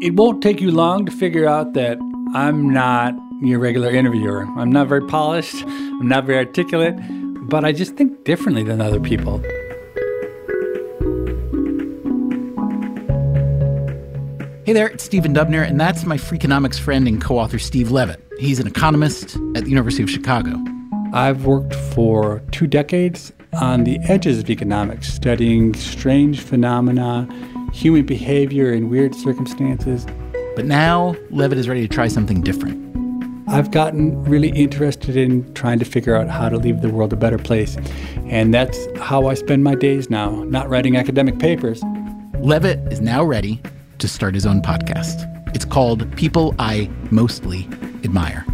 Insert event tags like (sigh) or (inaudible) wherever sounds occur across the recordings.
It won't take you long to figure out that I'm not your regular interviewer. I'm not very polished, I'm not very articulate, but I just think differently than other people. Hey there, it's Stephen Dubner, and that's my Freakonomics friend and co author Steve Levitt. He's an economist at the University of Chicago. I've worked for two decades on the edges of economics, studying strange phenomena, human behavior in weird circumstances. But now, Levitt is ready to try something different. I've gotten really interested in trying to figure out how to leave the world a better place. And that's how I spend my days now, not writing academic papers. Levitt is now ready to start his own podcast. It's called People I Mostly Admire.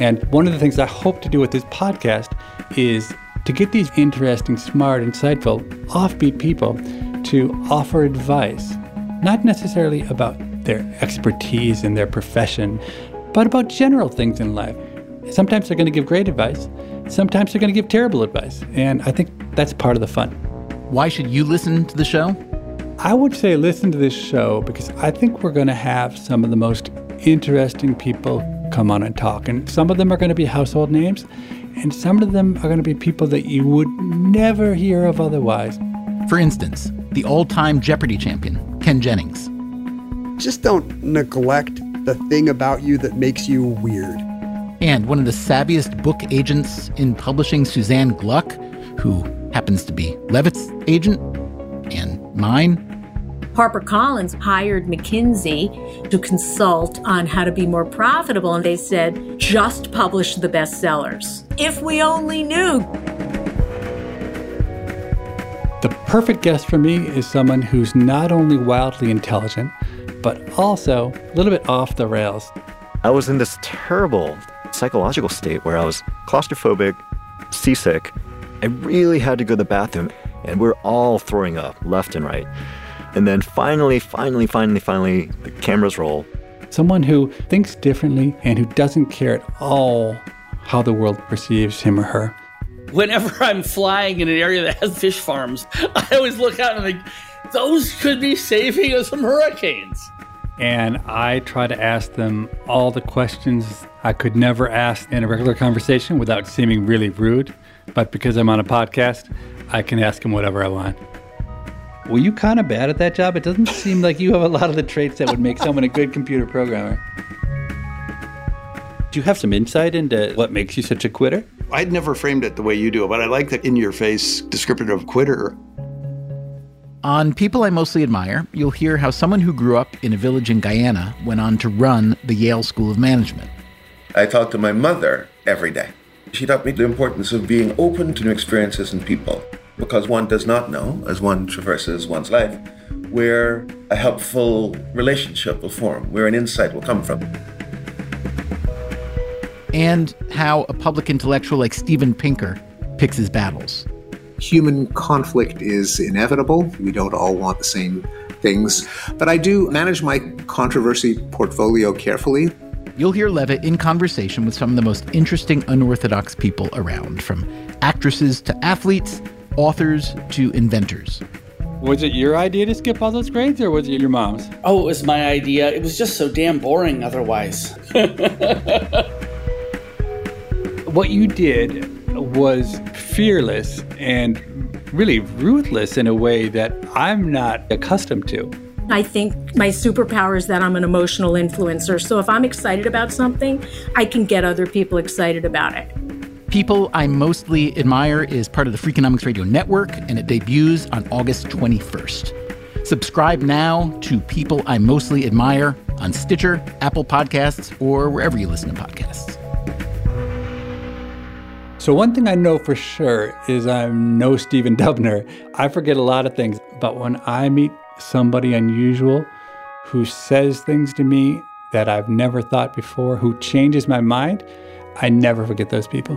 And one of the things I hope to do with this podcast is to get these interesting, smart, insightful, offbeat people to offer advice, not necessarily about their expertise in their profession, but about general things in life. Sometimes they're going to give great advice, sometimes they're going to give terrible advice. And I think that's part of the fun. Why should you listen to the show? I would say listen to this show because I think we're going to have some of the most interesting people come on and talk. And some of them are going to be household names, and some of them are going to be people that you would never hear of otherwise. For instance, the all time Jeopardy champion, Ken Jennings. Just don't neglect the thing about you that makes you weird. And one of the savviest book agents in publishing, Suzanne Gluck, who happens to be Levitt's agent and mine. HarperCollins hired McKinsey to consult on how to be more profitable, and they said, just publish the bestsellers. If we only knew. The perfect guest for me is someone who's not only wildly intelligent, but also a little bit off the rails. I was in this terrible psychological state where I was claustrophobic, seasick. I really had to go to the bathroom, and we're all throwing up left and right. And then finally, finally, finally, finally, the cameras roll. Someone who thinks differently and who doesn't care at all how the world perceives him or her. Whenever I'm flying in an area that has fish farms, (laughs) I always look out and think, those could be saving us from hurricanes. And I try to ask them all the questions I could never ask in a regular conversation without seeming really rude. But because I'm on a podcast, I can ask them whatever I want. Were you kind of bad at that job? It doesn't seem like you have a lot of the traits that would make someone a good computer programmer. Do you have some insight into what makes you such a quitter? I'd never framed it the way you do it, but I like the in your face descriptor of quitter. On People I Mostly Admire, you'll hear how someone who grew up in a village in Guyana went on to run the Yale School of Management. I talked to my mother every day. She taught me the importance of being open to new experiences and people, because one does not know, as one traverses one's life, where a helpful relationship will form, where an insight will come from. And how a public intellectual like Steven Pinker picks his battles human conflict is inevitable. We don't all want the same things. But I do manage my controversy portfolio carefully. You'll hear Levitt in conversation with some of the most interesting unorthodox people around, from actresses to athletes, authors to inventors. Was it your idea to skip all those grades, or was it your mom's? Oh, it was my idea. It was just so damn boring otherwise. (laughs) what you did was fearless and really ruthless in a way that I'm not accustomed to. I think my superpower is that I'm an emotional influencer. So if I'm excited about something, I can get other people excited about it. People I Mostly Admire is part of the Freakonomics Radio Network, and it debuts on August 21st. Subscribe now to People I Mostly Admire on Stitcher, Apple Podcasts, or wherever you listen to podcasts. So, one thing I know for sure is I'm no Stephen (laughs) Dubner. I forget a lot of things, but when I meet somebody unusual who says things to me that I've never thought before, who changes my mind, I never forget those people.